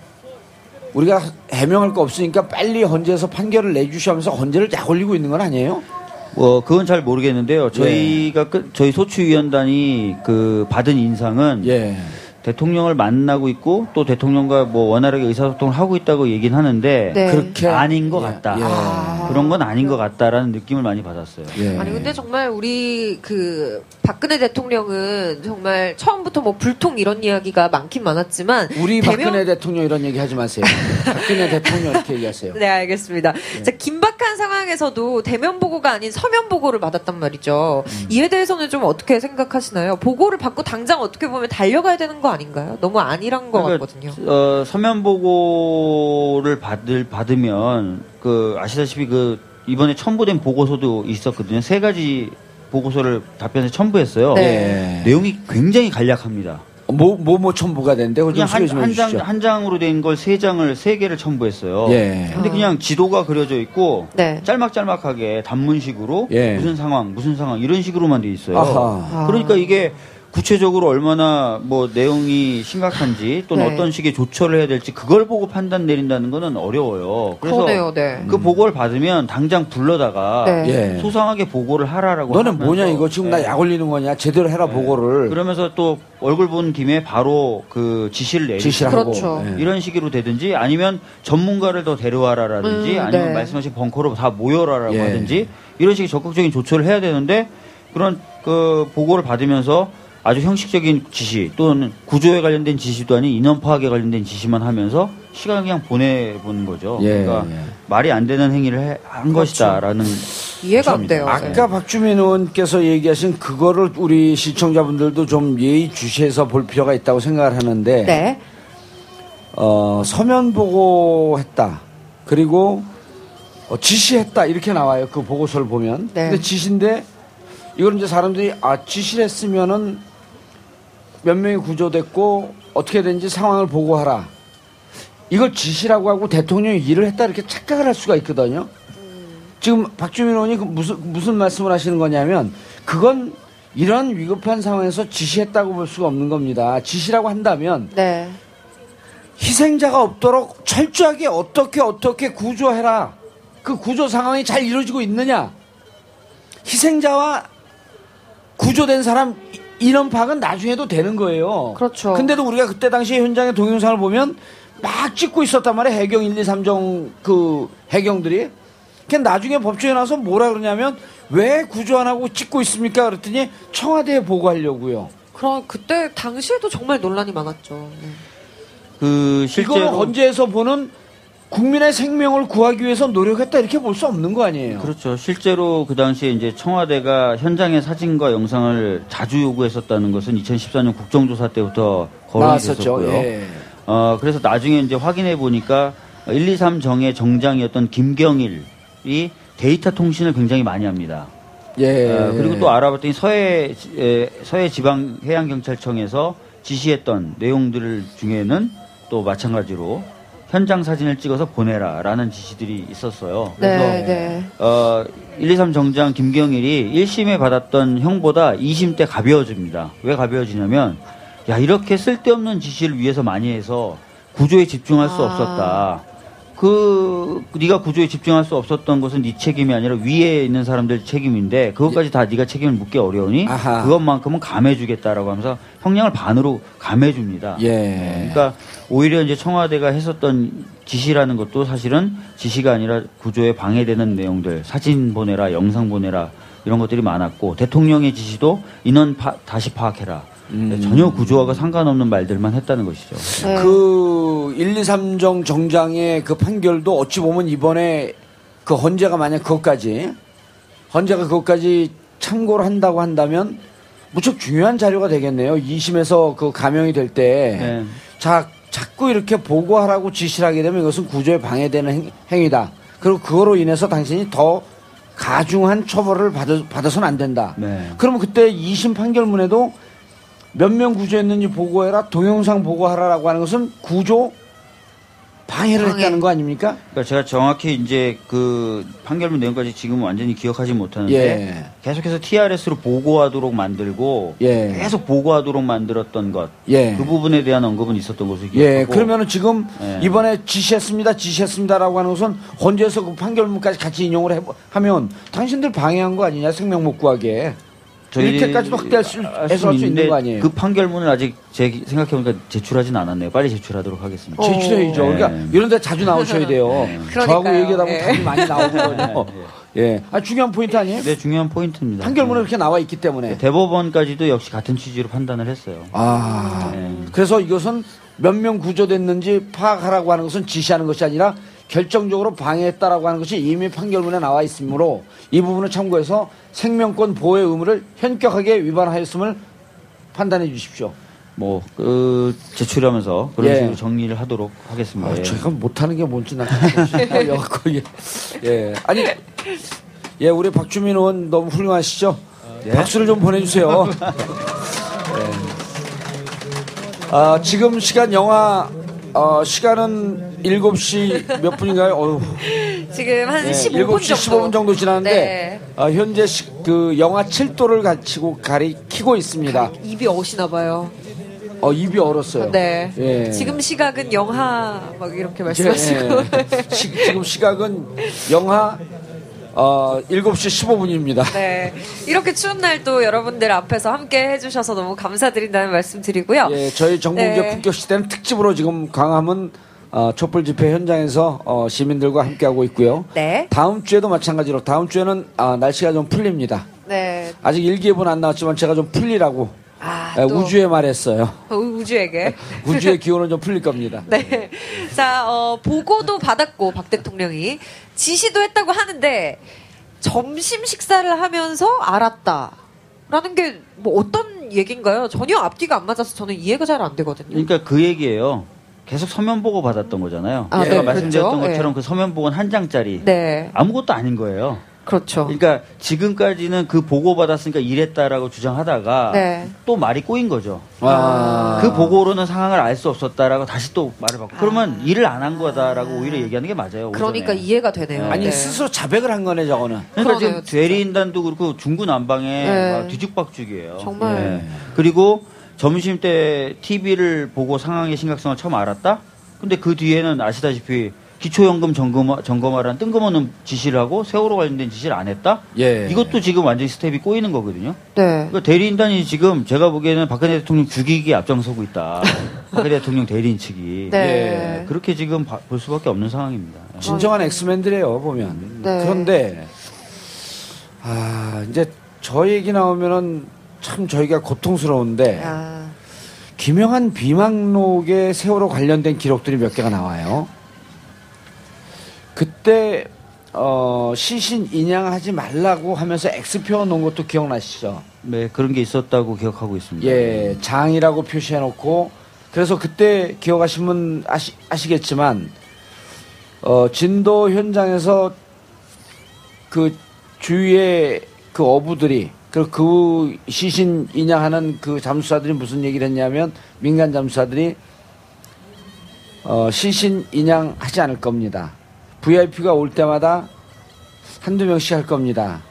우리가 해명할 거 없으니까 빨리 헌재에서 판결을 내주시면서 헌재를 약 올리고 있는 건 아니에요? 뭐 그건 잘 모르겠는데요. 저희가 끝- 저희 소추위원단이 그 받은 인상은 예. 대통령을 만나고 있고 또 대통령과 뭐 원활하게 의사소통을 하고 있다고 얘기는 하는데 네. 그렇게 아닌 것 예, 같다. 예. 그런 건 아닌 것 같다라는 느낌을 많이 받았어요. 예. 아니 근데 정말 우리 그 박근혜 대통령은 정말 처음부터 뭐 불통 이런 이야기가 많긴 많았지만 우리 대면- 박근혜 대통령 이런 얘기 하지 마세요. 박근혜 대통령 이렇게 얘기하세요. 네 알겠습니다. 자 긴박 한 상황에서도 대면 보고가 아닌 서면 보고를 받았단 말이죠. 음. 이에 대해서는 좀 어떻게 생각하시나요? 보고를 받고 당장 어떻게 보면 달려가야 되는 거 아닌가요? 너무 안일한 것 그러니까, 같거든요. 어, 서면 보고를 받을 받으면 그 아시다시피 그 이번에 첨부된 보고서도 있었거든요. 세 가지 보고서를 답변에 첨부했어요. 네. 예. 내용이 굉장히 간략합니다. 뭐, 뭐, 뭐 첨부가 되는데, 그걸 좀 그냥 소개 좀 한, 한 장. 한 장으로 된 걸 세 장을, 세 개를 첨부했어요. 예. 근데 그냥 지도가 그려져 있고, 네. 짤막짤막하게 단문식으로, 예. 무슨 상황, 무슨 상황, 이런 식으로만 돼 있어요. 아하. 그러니까 이게 구체적으로 얼마나 뭐 내용이 심각한지 또는 네. 어떤 식의 조처를 해야 될지 그걸 보고 판단 내린다는 거는 어려워요. 그래서 그러네요, 네. 그 보고를 받으면 당장 불러다가 네. 예. 소상하게 보고를 하라라고 너는 하면서 뭐냐, 이거 지금 나 예. 약 올리는 거냐? 제대로 해라, 보고를. 그러면서 또 얼굴 본 김에 바로 그 지시를 내리고 지시를. 그렇죠. 예. 이런 식으로 되든지 아니면 전문가를 더 데려와라라든지 음, 아니면 네. 말씀하신 벙커로 다 모여라라고 예. 하든지 이런 식의 적극적인 조처를 해야 되는데 그런 그 보고를 받으면서 아주 형식적인 지시 또는 구조에 관련된 지시도 아닌 인원 파악에 관련된 지시만 하면서 시간 그냥 보내보는 거죠. 예, 그러니까 네. 예. 말이 안 되는 행위를 해- 한 것이다라는 이해가 안 돼요. 아까 박주민 의원께서 얘기하신 그거를 우리 시청자분들도 좀 예의 주시해서 볼 필요가 있다고 생각을 하는데, 네. 어, 서면 보고했다. 그리고 어, 지시했다. 이렇게 나와요. 그 보고서를 보면. 네. 근데 지시인데, 이걸 이제 사람들이, 아, 지시를 했으면은 몇 명이 구조됐고, 어떻게 된지 상황을 보고하라. 이걸 지시라고 하고 대통령이 일을 했다. 이렇게 착각을 할 수가 있거든요. 지금 박주민 의원이 그 무슨, 무슨 말씀을 하시는 거냐면, 그건 이런 위급한 상황에서 지시했다고 볼 수가 없는 겁니다. 지시라고 한다면, 네. 희생자가 없도록 철저하게 어떻게 어떻게 구조해라. 그 구조 상황이 잘 이루어지고 있느냐. 희생자와 구조된 사람 이- 인원 파악은 나중에도 되는 거예요. 그렇죠. 근데도 우리가 그때 당시에 현장의 동영상을 보면 막 찍고 있었단 말이에요. 해경 1, 2, 3정 그 해경들이. 그 나중에 법정에 나서 뭐라 그러냐면 왜 구조 안 하고 찍고 있습니까? 그랬더니 청와대에 보고하려고요. 그럼 그때 당시에도 정말 논란이 많았죠. 네. 그 실제로 헌재에서 보는 국민의 생명을 구하기 위해서 노력했다 이렇게 볼 수 없는 거 아니에요. 그렇죠. 실제로 그 당시에 이제 청와대가 현장의 사진과 영상을 자주 요구했었다는 것은 2014년 국정조사 때부터 거론이 나왔었죠. 됐었고요. 예. 어, 그래서 나중에 이제 확인해 보니까 1, 2, 3 정의 정장이었던 김경일이 데이터 통신을 굉장히 많이 합니다. 예. 어, 그리고 또 알아봤더니 서해 에, 서해 지방 해양 경찰청에서 지시했던 내용들 중에는 또 마찬가지로 현장 사진을 찍어서 보내라라는 지시들이 있었어요. 그래서 네, 네. 어, 1, 2, 3 정장 김경일이 1심에 받았던 형보다 2심 때 가벼워집니다. 왜 가벼워지냐면, 야, 이렇게 쓸데없는 지시를 위해서 많이 해서 구조에 집중할 수 아. 없었다. 그, 네가 구조에 집중할 수 없었던 것은 네 책임이 아니라 위에 있는 사람들 책임인데, 그것까지 다 네가 책임을 묻기 어려우니, 아하. 그것만큼은 감해주겠다라고 하면서 형량을 반으로 감해줍니다. 예. 그러니까 오히려 이제 청와대가 했었던 지시라는 것도 사실은 지시가 아니라 구조에 방해되는 내용들, 사진 보내라, 영상 보내라 이런 것들이 많았고 대통령의 지시도 인원 파- 다시 파악해라. 음. 전혀 구조와가 상관없는 말들만 했다는 것이죠. 네. 그 1, 2, 3정 정장의 그 판결도 어찌 보면 이번에 그 헌재가 만약 그것까지 헌재가 그것까지 참고를 한다고 한다면 무척 중요한 자료가 되겠네요. 2심에서 그 감형이 될때 네. 자, 자꾸 이렇게 보고하라고 지시를 하게 되면 이것은 구조에 방해되는 행, 행위다. 그리고 그거로 인해서 당신이 더 가중한 처벌을 받아, 받아서는 안 된다. 네. 그러면 그때 2심 판결문에도 몇 명 구조했는지 보고해라, 동영상 보고하라라고 하는 것은 구조 방해를 방해. 했다는 거 아닙니까? 그러니까 제가 정확히 이제 그 판결문 내용까지 지금은 완전히 기억하지 못하는데 예. 계속해서 TRS로 보고하도록 만들고 예. 계속 보고하도록 만들었던 것. 예. 그 부분에 대한 언급은 있었던 것으로 기억하고. 예, 그러면은 지금 예. 이번에 지시했습니다, 지시했습니다라고 하는 것은 헌재에서 그 판결문까지 같이 인용을 해, 하면 당신들 방해한 거 아니냐, 생명 못 구하게. 이렇게까지도 확대할 수, 해서 할수 있는 거 아니에요? 그 판결문을 아직 제 생각해보니까 제출하진 않았네요. 빨리 제출하도록 하겠습니다. 제출해야죠. 네. 그러니까 이런 데 자주 나오셔야 돼요. 저하고 그러니까요. 얘기하다 보면 예. 답이 많이 나오거든요. 예. 아, 중요한 포인트 아니에요? 네, 중요한 포인트입니다. 판결문에 그렇게 나와 있기 때문에. 네. 대법원까지도 역시 같은 취지로 판단을 했어요. 아. 네. 그래서 이것은 몇 명 구조됐는지 파악하라고 하는 것은 지시하는 것이 아니라 결정적으로 방해했다라고 하는 것이 이미 판결문에 나와 있으므로 이 부분을 참고해서 생명권 보호의 의무를 현격하게 위반하였음을 판단해 주십시오. 뭐, 그, 제출하면서 그런 예. 식으로 정리를 하도록 하겠습니다. 아, 예. 제가 못하는 게 뭔지 나 헷갈려갖고 예. 예. 아니 예 우리 박주민 의원 너무 훌륭하시죠? 박수를 좀 보내주세요. 예. 아, 지금 시간 영화 어, 시간은 7시 몇 분인가요? 어휴. 지금 한 예, 15분 7시 정도. 15분 정도 지났는데 네. 어, 현재 시, 그 영하 7도를 가치고 가리키고 있습니다. 입이 어시나 봐요. 어, 입이 얼었어요. 네. 예. 지금 시각은 영하 막 이렇게 제- 말씀하시고. 예. 시- 지금 시각은 영하 어, 7시 15분입니다. 네. 이렇게 추운 날 또 여러분들 앞에서 함께 해주셔서 너무 감사드린다는 말씀 드리고요. 예, 저희 정봉재 네. 품격 시대는 특집으로 지금 광화문 어, 촛불 집회 현장에서 어, 시민들과 함께하고 있고요. 네. 다음 주에도 마찬가지로 다음 주에는 아, 날씨가 좀 풀립니다. 네. 아직 일기예보는 안 나왔지만 제가 좀 풀리라고 아, 예, 또 우주에 말했어요. 우- 우주에게. 우주의 기온은 좀 풀릴 겁니다. 네. 자, 어, 보고도 받았고, 박 대통령이. 지시도 했다고 하는데, 점심 식사를 하면서 알았다. 라는 게, 뭐, 어떤 얘기인가요? 전혀 앞뒤가 안 맞아서 저는 이해가 잘 안 되거든요. 그러니까 그 얘기예요. 계속 서면 보고 받았던 거잖아요. 아, 제가 네, 말씀드렸던 그렇죠. 것처럼 그 서면 보고는 한 장짜리. 네. 아무것도 아닌 거예요. 그렇죠. 그러니까 지금까지는 그 보고 받았으니까 이랬다라고 주장하다가 네. 또 말이 꼬인 거죠. 아. 그 보고로는 상황을 알 수 없었다라고 다시 또 말을 받고 그러면 일을 안 한 거다라고 오히려 얘기하는 게 맞아요. 오전에. 그러니까 이해가 되네요. 아니 네. 스스로 자백을 한 거네 저거는. 그러니까 그러네요, 지금. 대리인단도 그렇고 중구난방에 네. 막 뒤죽박죽이에요. 정말. 예. 그리고 점심 때 TV를 보고 상황의 심각성을 처음 알았다? 근데 그 뒤에는 아시다시피 기초연금 점검, 점검하라는 뜬금없는 지시를 하고 세월호 관련된 지시를 안 했다? 예. 이것도 지금 완전히 스텝이 꼬이는 거거든요. 네. 그러니까 대리인단이 지금 제가 보기에는 박근혜 대통령 죽이기에 앞장서고 있다. 박근혜 대통령 대리인 측이. 네. 예, 그렇게 지금 봐- 볼 수밖에 없는 상황입니다. 진정한 엑스맨들이에요 보면. 네. 그런데 아 이제 저 얘기 나오면은 참 저희가 고통스러운데 아, 김영한 비망록에 세월호 관련된 기록들이 몇 개가 나와요. 그때 어, 시신 인양하지 말라고 하면서 X표 놓은 것도 기억나시죠? 네, 그런 게 있었다고 기억하고 있습니다. 예, 장이라고 표시해놓고 그래서 그때 기억하시면 아시, 아시겠지만 어, 진도 현장에서 그 주위에 그 어부들이 그, 그 시신 인양하는 그 잠수사들이 무슨 얘기를 했냐면 민간 잠수사들이 어, 시신 인양하지 않을 겁니다. VIP가 올 때마다 한두 명씩 할 겁니다.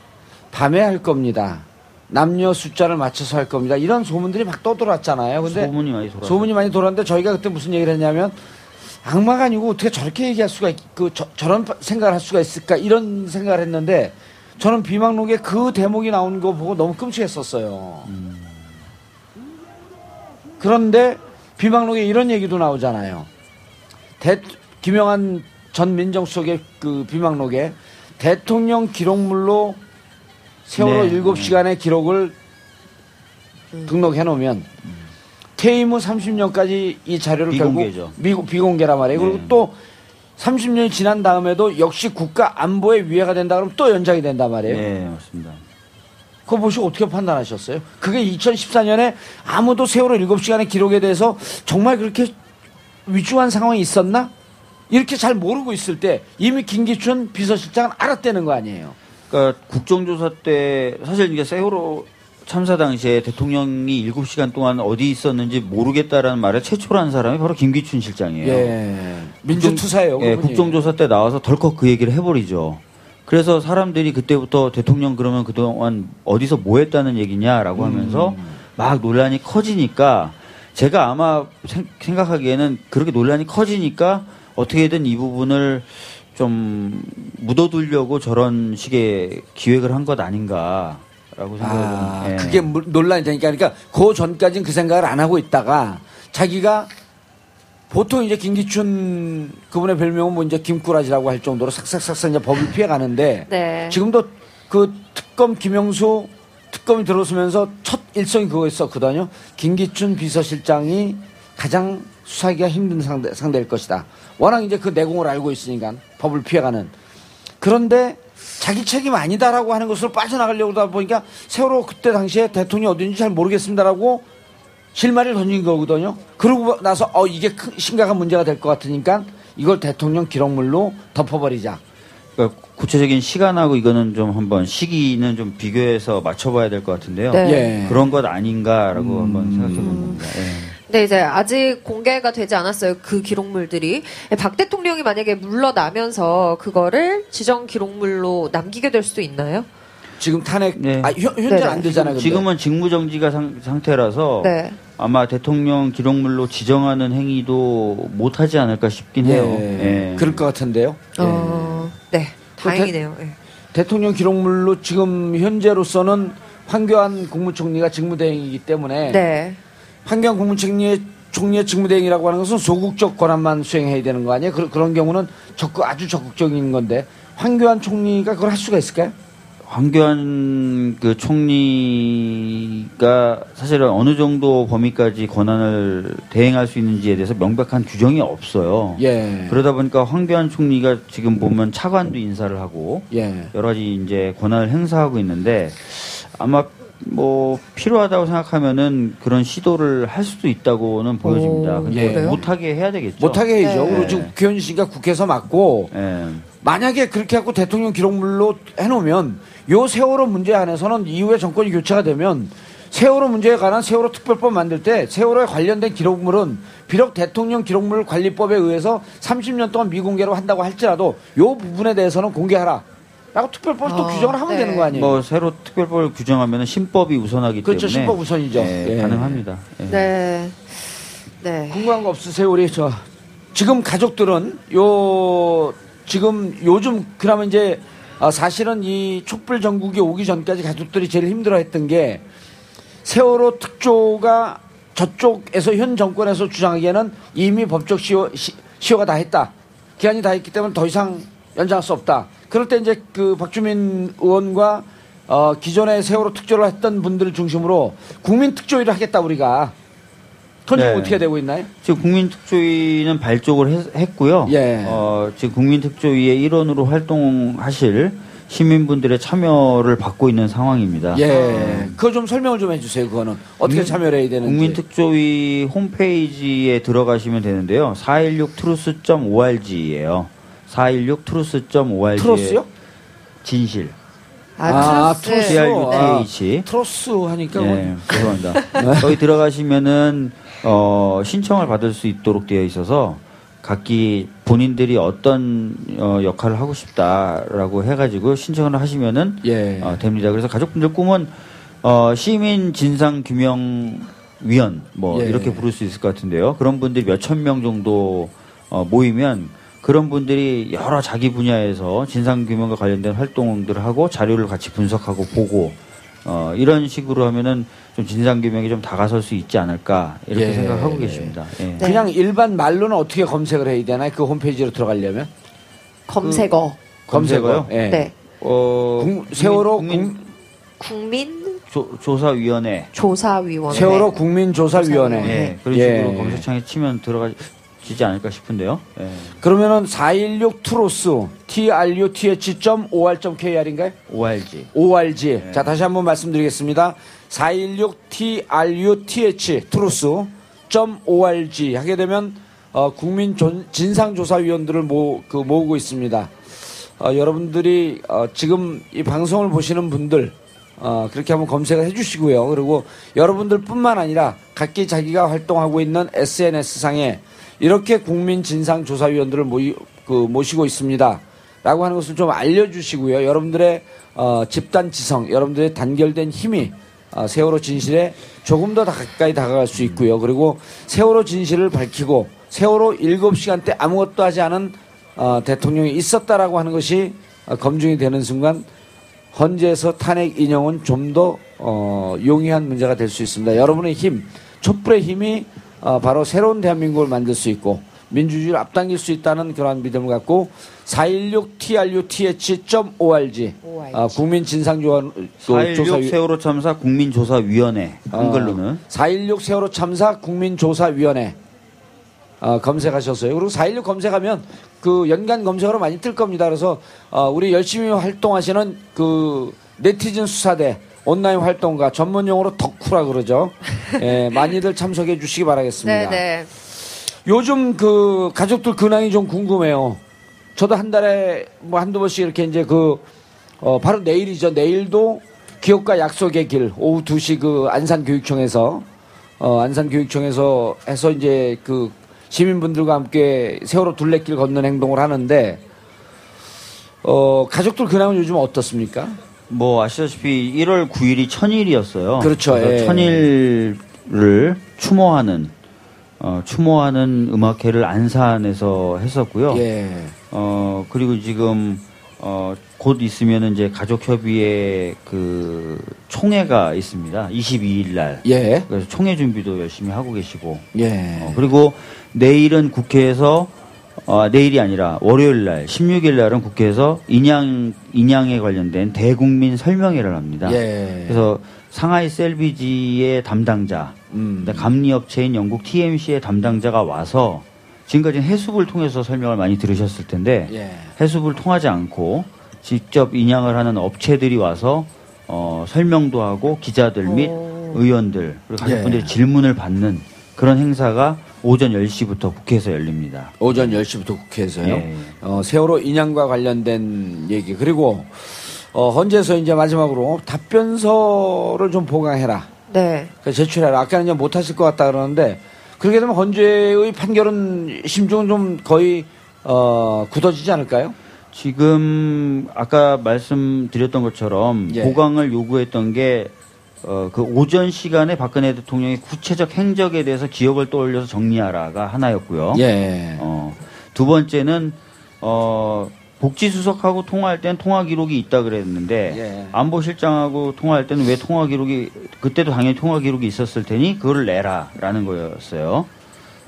밤에 할 겁니다. 남녀 숫자를 맞춰서 할 겁니다. 이런 소문들이 막 떠돌았잖아요. 근데 소문이 많이 돌아. 소문이 많이 돌았는데 저희가 그때 무슨 얘기를 했냐면 악마가 아니고 어떻게 저렇게 얘기할 수가 있, 그 저, 저런 생각을 할 수가 있을까 이런 생각을 했는데 저는 비망록에 그 대목이 나오는 거 보고 너무 끔찍했었어요. 그런데 비망록에 이런 얘기도 나오잖아요. 대, 김영한 전 민정수석의 그 비망록에 대통령 기록물로 세월호 네. 일곱 시간의 기록을 등록해 놓으면 퇴임 후 30년까지 이 자료를 비공개죠. 결국 미국 비공개란 말이에요. 그리고 네. 또 30년이 지난 다음에도 역시 국가 안보에 위해가 된다 그러면 또 연장이 된단 말이에요. 네, 맞습니다. 그거 보시고 어떻게 판단하셨어요? 그게 2014년에 아무도 세월호 7시간의 기록에 대해서 정말 그렇게 위중한 상황이 있었나? 이렇게 잘 모르고 있을 때 이미 김기춘 비서실장은 알았다는 거 아니에요. 그러니까 국정조사 때 사실 이게 세월호 참사 당시에 대통령이 7시간 동안 어디 있었는지 모르겠다라는 말을 최초로 한 사람이 바로 김기춘 실장이에요. 예. 민주투사예요. 예. 국정조사 때 나와서 덜컥 그 얘기를 해버리죠. 그래서 사람들이 그때부터 대통령 그러면 그동안 어디서 뭐 했다는 얘기냐라고 하면서 막 논란이 커지니까 제가 아마 생, 생각하기에는 그렇게 논란이 커지니까 어떻게든 이 부분을 좀 묻어두려고 저런 식의 기획을 한 것 아닌가. 생각을 아, 좀, 예. 그게 물- 논란이 되니까 그러니까 그 전까지는 그 생각을 안 하고 있다가 자기가 보통 이제 김기춘 그분의 별명은 뭐 이제 김꾸라지라고 할 정도로 삭삭삭삭 이제 법을 피해 가는데 네. 지금도 그 특검 김영수 특검이 들어서면서 첫 일성이 그거였었거든요. 김기춘 비서실장이 가장 수사하기가 힘든 상대, 상대일 것이다. 워낙 이제 그 내공을 알고 있으니까 법을 피해가는. 그런데 자기 책임 아니다라고 하는 것으로 빠져나가려고 하다 보니까 세월호 그때 당시에 대통령이 어딘지 잘 모르겠습니다라고 실마리를 던진 거거든요. 그러고 나서 어 이게 큰 심각한 문제가 될 것 같으니까 이걸 대통령 기록물로 덮어버리자. 그러니까 구체적인 시간하고 이거는 좀 한번 시기는 좀 비교해서 맞춰봐야 될 것 같은데요. 네. 예. 그런 것 아닌가라고 한번 생각해 겁니다. 예. 네, 이제 아직 공개가 되지 않았어요. 그 기록물들이. 박 대통령이 만약에 물러나면서 그거를 지정 기록물로 남기게 될 수도 있나요? 지금 탄핵 네. 아 현, 현재. 안 되잖아요. 근데. 지금은 직무 정지가 상, 상태라서 네. 아마 대통령 기록물로 지정하는 행위도 못 하지 않을까 싶긴 해요. 예. 예. 그럴 것 같은데요. 어, 네. 다행이네요. 예. 대통령 기록물로 지금 현재로서는 황교안 국무총리가 직무대행이기 때문에 국무총리의 총리의 직무대행이라고 하는 것은 소극적 권한만 수행해야 되는 거 아니에요? 그, 그런 경우는 적극 아주 적극적인 건데 황교안 총리가 그걸 할 수가 있을까요? 황교안 그 총리가 사실은 어느 정도 범위까지 권한을 대행할 수 있는지에 대해서 명백한 규정이 없어요. 예. 그러다 보니까 황교안 총리가 지금 보면 차관도 인사를 하고 예. 여러 가지 이제 권한을 행사하고 있는데 아마 뭐 필요하다고 생각하면은 그런 시도를 할 수도 있다고는 보여집니다. 오, 근데 그래요? 못하게 해야 되겠죠. 못하게 해야죠. 네. 그리고 지금 국회의원 씨가 국회에서 맞고 예. 만약에 그렇게 하고 대통령 기록물로 해놓으면 요 세월호 문제 안에서는 이후에 정권이 교체가 되면 세월호 문제에 관한 세월호 특별법 만들 때 세월호에 관련된 기록물은 비록 대통령 기록물 관리법에 의해서 30년 동안 미공개로 한다고 할지라도 요 부분에 대해서는 공개하라. 라고 특별법 또 아, 규정을 하면 네. 되는 거 아니에요? 뭐 새로 특별법을 규정하면 신법이 우선하기 그렇죠. 때문에 신법 우선이죠. 예, 예. 가능합니다. 예. 네. 네. 궁금한 거 없으세요? 우리 저 지금 가족들은 요 지금 요즘 그러면 이제 아, 사실은 이 촛불 전국이 오기 전까지 가족들이 제일 힘들어했던 게 세월호 특조가 저쪽에서 현 정권에서 주장하기에는 이미 법적 시효, 시, 시효가 다 했다. 기한이 다 했기 때문에 더 이상 연장할 수 없다. 그럴 때 이제 그 박주민 의원과 어, 기존에 세월호 특조를 했던 분들을 중심으로 국민 특조위를 하겠다 우리가. 그건 네. 어떻게 되고 있나요? 지금 국민특조위는 발족을 했, 고요 예. 어, 지금 국민특조위의 일원으로 활동하실 시민분들의 참여를 받고 있는 상황입니다. 예. 그거 좀 설명을 좀 해주세요. 그거는 어떻게 참여를 해야 되는지. 국민특조위 홈페이지에 들어가시면 되는데요. 416truth.org예요. 416truth.org. Truth요? 진실. 아, 아, truth. Truth. TRUTH. Truth 하니까 예, 뭐 죄송합니다. 거기 들어가시면은 어, 신청을 받을 수 있도록 되어 있어서 각기 본인들이 어떤 어, 역할을 하고 싶다라고 해가지고 신청을 하시면은 예. 어, 됩니다. 그래서 가족분들 꿈은 어, 시민 진상 규명 위원 뭐 예. 이렇게 부를 수 있을 것 같은데요. 그런 분들이 몇 천 명 정도 어, 모이면 그런 분들이 여러 자기 분야에서 진상 규명과 관련된 활동들을 하고 자료를 같이 분석하고 보고 어, 이런 식으로 하면은 좀 진상 규명이 좀 다가설 수 있지 않을까 이렇게 예. 생각하고 계십니다. 예. 네. 그냥 일반 말로는 어떻게 검색을 해야 되나요? 그 홈페이지로 들어가려면 검색어. 검색어요? 예. 네. 어, 국- 세월호 국민, 국민 조, 조사위원회 조사위원회. 세월호 국민조사위원회. 예, 그런 예. 식으로 검색창에 치면 들어가지 지 않을까 싶은데요. 예. 그러면은 416 트로스 truth.or.kr인가요? ORG. ORG. 네. 자, 다시 한번 말씀드리겠습니다. 416 truth truth.org 하게 되면 어, 국민 존- 진상조사위원들을 모, 그, 모으고 있습니다. 어, 여러분들이 어, 지금 이 방송을 보시는 분들 어, 그렇게 한번 검색을 해주시고요. 그리고 여러분들뿐만 아니라 각기 자기가 활동하고 있는 SNS 상에 이렇게 국민 진상 조사위원들을 모이, 그, 모시고 있습니다. 라고 하는 것을 좀 알려주시고요. 여러분들의 어, 집단 지성, 여러분들의 단결된 힘이 어, 세월호 진실에 조금 더 가까이 다가갈 수 있고요. 그리고 세월호 진실을 밝히고 세월호 7시간 때 아무것도 하지 않은 어, 대통령이 있었다라고 하는 것이 어, 검증이 되는 순간 헌재에서 탄핵 인용은 좀더 어, 용이한 문제가 될 수 있습니다. 여러분의 힘, 촛불의 힘이 어, 바로 새로운 대한민국을 만들 수 있고 민주주의를 앞당길 수 있다는 그러한 믿음을 갖고 416trluth.org 어, 국민 진상조사 4.16 세월호 참사 국민조사위원회 한글로는 4.16 세월호 참사 국민조사위원회 어, 검색하셨어요. 그리고 4.16 검색하면 그 연간 검색어로 많이 뜰 겁니다. 그래서 어, 우리 열심히 활동하시는 그 네티즌 수사대 온라인 활동가 전문 용어로 덕후라 그러죠. 예, 많이들 참석해 주시기 바라겠습니다. 네네. 요즘 그 가족들 근황이 좀 궁금해요. 저도 한 달에 뭐 한두 번씩 이렇게 이제 그, 어, 바로 내일이죠. 내일도 기업과 약속의 길, 오후 2시 그 안산교육청에서, 어, 안산교육청에서 해서 이제 그 시민분들과 함께 세월호 둘레길 걷는 행동을 하는데, 어, 가족들 근황은 요즘 어떻습니까? 뭐 아시다시피 1월 9일이 천일이었어요. 그렇죠, 예. 천일을 추모하는 어, 추모하는 음악회를 안산에서 했었고요. 예. 어 그리고 지금 어, 곧 있으면 이제 가족협의회 그 총회가 있습니다. 22일 날. 예. 그래서 총회 준비도 열심히 하고 계시고. 예. 어, 그리고 내일은 국회에서 어, 내일이 아니라 월요일 날 16일 날은 국회에서 인양 인양에 관련된 대국민 설명회를 합니다. 예. 그래서 상하이 셀비지의 담당자, 음. 감리업체인 영국 TMC의 담당자가 와서 지금까지 해수부를 통해서 설명을 많이 들으셨을 텐데 예. 해수부를 통하지 않고 직접 인양을 하는 업체들이 와서 어, 설명도 하고 기자들 및 의원들 그리고 가족분들이 예. 질문을 받는 그런 행사가 오전 10시부터 국회에서 열립니다. 오전 10시부터 국회에서요. 예. 어, 세월호 인양과 관련된 얘기. 그리고, 어, 헌재에서 이제 마지막으로 답변서를 좀 보강해라. 네. 그 제출해라. 아까는 이제 못하실 것 같다 그러는데, 그렇게 되면 헌재의 판결은, 심중은 좀 거의, 어, 굳어지지 않을까요? 지금 아까 말씀드렸던 것처럼 예. 보강을 요구했던 게 어, 그 오전 시간에 박근혜 대통령의 구체적 행적에 대해서 기억을 떠올려서 정리하라가 하나였고요. 예. 어, 두 번째는 어, 복지수석하고 통화할 때는 통화 기록이 있다 그랬는데 예. 안보실장하고 통화할 때는 왜 통화 기록이 그때도 당연히 통화 기록이 있었을 테니 그거를 내라라는 거였어요.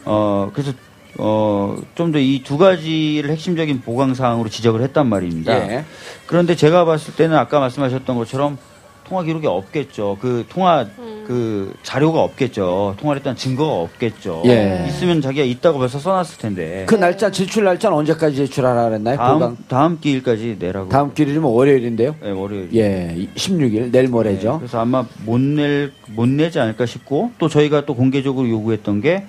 어, 그래서 어, 좀 더 이 두 가지를 핵심적인 보강 사항으로 지적을 했단 말입니다. 예. 그런데 제가 봤을 때는 아까 말씀하셨던 것처럼 통화 기록이 없겠죠. 그 통화 그 자료가 없겠죠. 통화를 했다는 증거가 없겠죠. 예. 있으면 자기가 있다고 벌써 써놨을 텐데. 그 날짜, 제출 날짜는 언제까지 제출하라 그랬나요? 다음 보강. 다음 기일까지 내라고. 다음 길이면 월요일인데요. 네, 월요일. 예. 16일, 내일 모레죠. 그래서 아마 못 낼 못 내지 않을까 싶고 또 저희가 또 공개적으로 요구했던 게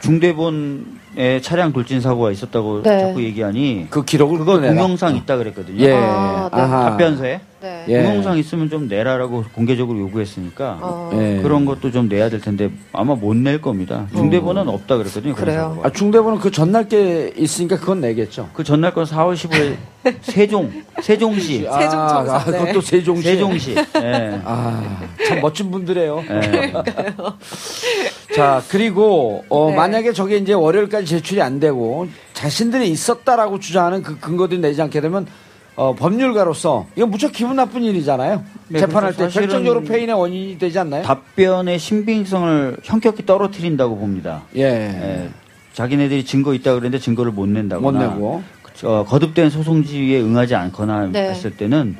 중대본 에 차량 돌진 사고가 있었다고 네. 자꾸 얘기하니 그 기록을 그거 꺼내라. 동영상 있다 그랬거든요. 예. 아, 네. 아하. 답변서에 네. 예. 동영상 있으면 좀 내라라고 공개적으로 요구했으니까 어. 예. 그런 것도 좀 내야 될 텐데 아마 못 낼 겁니다. 중대본은 없다 그랬거든요. 그런 그래요. 사고가. 아, 중대본은 그 전날 게 있으니까 그건 내겠죠. 그 전날 건 4월 15일 세종 세종시 세종청사, 아, 네. 그것도 세종시. 세종시 예. 아, 참 멋진 분들이에요. 예. 자, 그리고, 어, 네. 만약에 저게 이제 월요일까지 제출이 안 되고, 자신들이 있었다라고 주장하는 그 근거들이 내지 않게 되면, 어, 법률가로서, 이건 무척 기분 나쁜 일이잖아요. 네, 재판할. 때 결정적으로 폐인의 원인이 되지 않나요? 답변의 신빙성을 현격히 떨어뜨린다고 봅니다. 예. 예. 자기네들이 증거 있다 그랬는데 증거를 못 낸다거나 못 내고. 어, 거듭된 소송 지위에 응하지 않거나 네. 했을 때는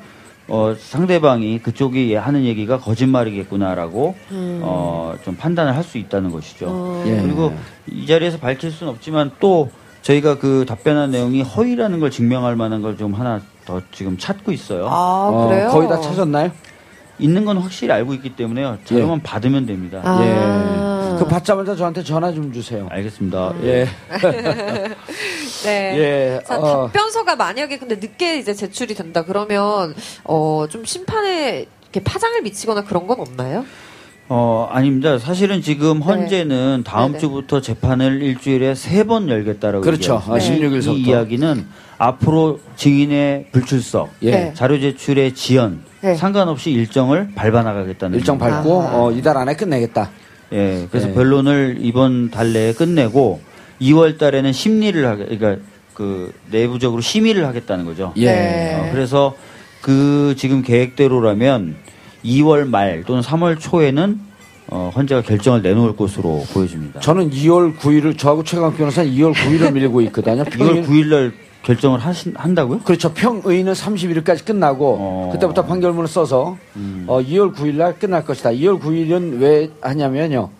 어, 상대방이 그쪽이 하는 얘기가 거짓말이겠구나라고 어, 좀 판단을 할 수 있다는 것이죠. 예. 그리고 이 자리에서 밝힐 수는 없지만 또 저희가 그 답변한 내용이 허위라는 걸 증명할 만한 걸 좀 하나 더 지금 찾고 있어요. 아, 어, 그래요? 거의 다 찾았나요? 있는 건 확실히 알고 있기 때문에요. 자료만 받으면 됩니다. 아. 예. 그 받자마자 저한테 전화 좀 주세요. 알겠습니다. 예. 네. 예. 자, 어. 답변서가 만약에 근데 늦게 이제 제출이 된다 그러면 어 좀 심판에 이렇게 파장을 미치거나 그런 건 없나요? 어, 아닙니다. 사실은 지금 헌재는 다음 네네. 주부터 재판을 일주일에 세 번 열겠다라고 그렇죠. 아, 있습니다. 16일 서부터. 이 이야기는 앞으로 증인의 불출석, 예. 네. 자료 제출의 지연, 네. 상관없이 일정을 밟아 나가겠다는 일정. 밟고, 아하. 어, 이달 안에 끝내겠다. 예, 그래서 네. 변론을 이번 달 내에 끝내고 2월 달에는 심리를 하게, 그러니까 그 내부적으로 심의를 하겠다는 거죠. 예. 네. 어, 그래서 그 지금 계획대로라면 2월 말 또는 3월 초에는 어, 헌재가 결정을 내놓을 것으로 보여집니다. 저는 2월 9일을 저하고 최강 변호사는 2월 9일을 밀고 있거든요. 2월 평일- 9일 날 결정을 하신, 한다고요? 그렇죠. 평의는 31일까지 끝나고 어. 그때부터 판결문을 써서 어, 2월 9일 날 끝날 것이다. 2월 9일은 왜 하냐면요.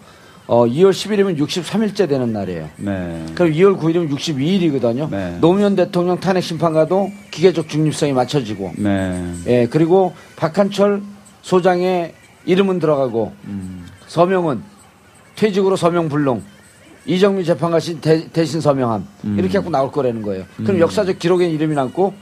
어, 2월 10일이면 63일째 되는 날이에요. 네. 그럼 2월 9일이면 62일이거든요. 네. 노무현 대통령 탄핵 심판과도 기계적 중립성이 맞춰지고, 네. 예 그리고 박한철 소장의 이름은 들어가고 서명은 퇴직으로 서명 불능, 이정미 재판관이 대, 대신 서명함 이렇게 갖고 나올 거라는 거예요. 그럼 역사적 기록에 이름이 남고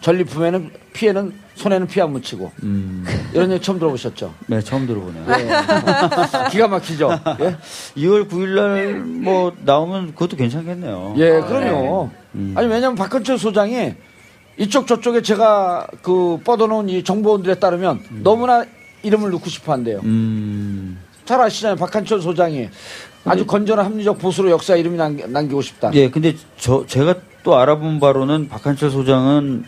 전리품에는 피해는 손에는 피 안 묻히고 음. 이런 얘기 처음 들어보셨죠? 네, 처음 들어보네요. 기가 막히죠. 예, 2월 9일 날 뭐 나오면 그것도 괜찮겠네요. 예 그럼요. 아니 왜냐면 박한철 소장이 이쪽 저쪽에 제가 그 뻗어놓은 이 정보원들에 따르면 너무나 이름을 넣고 싶어 한대요. 음. 잘 아시잖아요. 박한철 소장이 아주 건전한 합리적 보수로 역사 이름이 남기, 남기고 싶다. 예, 근데 저 제가 또 알아본 바로는 박한철 소장은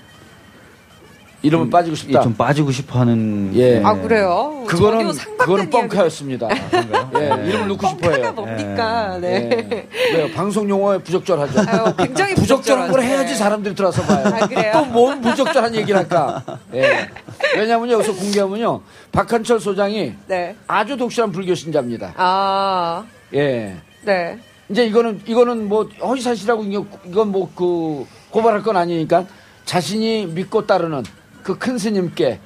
이름은 빠지고 예, 싶다. 좀 빠지고 싶어하는 예. 아 그래요? 그거는 그거는. 뻥카였습니다. 예, 이름을 넣고 뻥카가 싶어요. 뭡니까? 네. 예. 왜요? 방송 용어에 부적절하죠. 아유, 굉장히 부적절한 걸. 해야지 사람들이 들어서 봐요. 아, 그래요? 또뭔 부적절한 얘기를 할까? 예. 왜냐면요, 여기서 공개하면요, 박한철 소장이 네. 아주 독실한 불교 신자입니다. 아, 예. 네. 이제 이거는 이거는 뭐 허위사실이라고 이거- 이건 뭐 그 고발할 건 아니니까 자신이 믿고 따르는 그 큰 스님께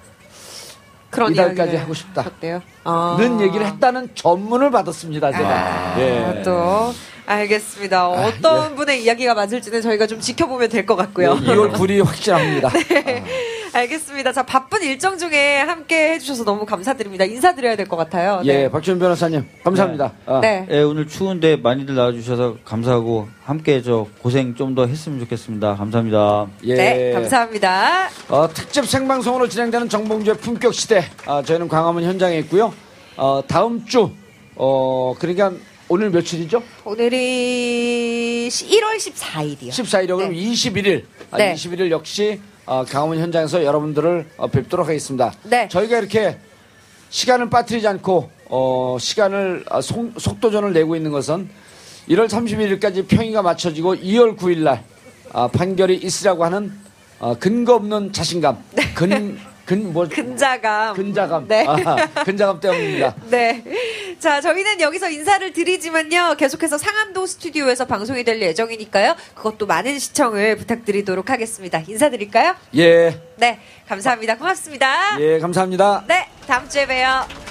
그런 이달까지 하고 싶다. 하셨대요. 아. 는 얘기를 했다는 전문을 받았습니다 제가. 아, 예. 또 알겠습니다. 어떤 분의 이야기가 맞을지는 저희가 좀 지켜보면 될 것 같고요. 2월 9일이 확실합니다. 네. 알겠습니다. 자, 바쁜 일정 중에 함께 해주셔서 너무 감사드립니다. 인사드려야 될 것 같아요. 예, 네. 박지원 변호사님 감사합니다. 아, 네. 예, 오늘 추운데 많이들 나와주셔서 감사하고 함께 저 고생 좀 더 했으면 좋겠습니다. 감사합니다. 예. 네, 감사합니다. 어, 특집 생방송으로 진행되는 정봉주의 품격 시대. 아, 저희는 광화문 현장에 있고요. 어, 다음 주 어, 그러니까 오늘 며칠이죠? 오늘이 1월 14일이요. 14일이요. 그럼 네. 21일. 아, 네. 21일 역시 어, 강화문 현장에서 여러분들을 어, 뵙도록 하겠습니다. 네. 저희가 이렇게 시간을 빠뜨리지 않고 어, 시간을 아, 속, 속도전을 내고 있는 것은 1월 31일까지 평의가 맞춰지고 2월 9일 날 아, 판결이 있으라고 하는 어, 근거 없는 자신감, 근, 근, 뭐, 근자감. 근자감, 네. 아, 근자감 때문입니다. 네. 자, 저희는 여기서 인사를 드리지만요. 계속해서 상암동 스튜디오에서 방송이 될 예정이니까요. 그것도 많은 시청을 부탁드리도록 하겠습니다. 인사드릴까요? 예, 네. 감사합니다. 고맙습니다. 예, 감사합니다. 네. 다음 주에 봬요.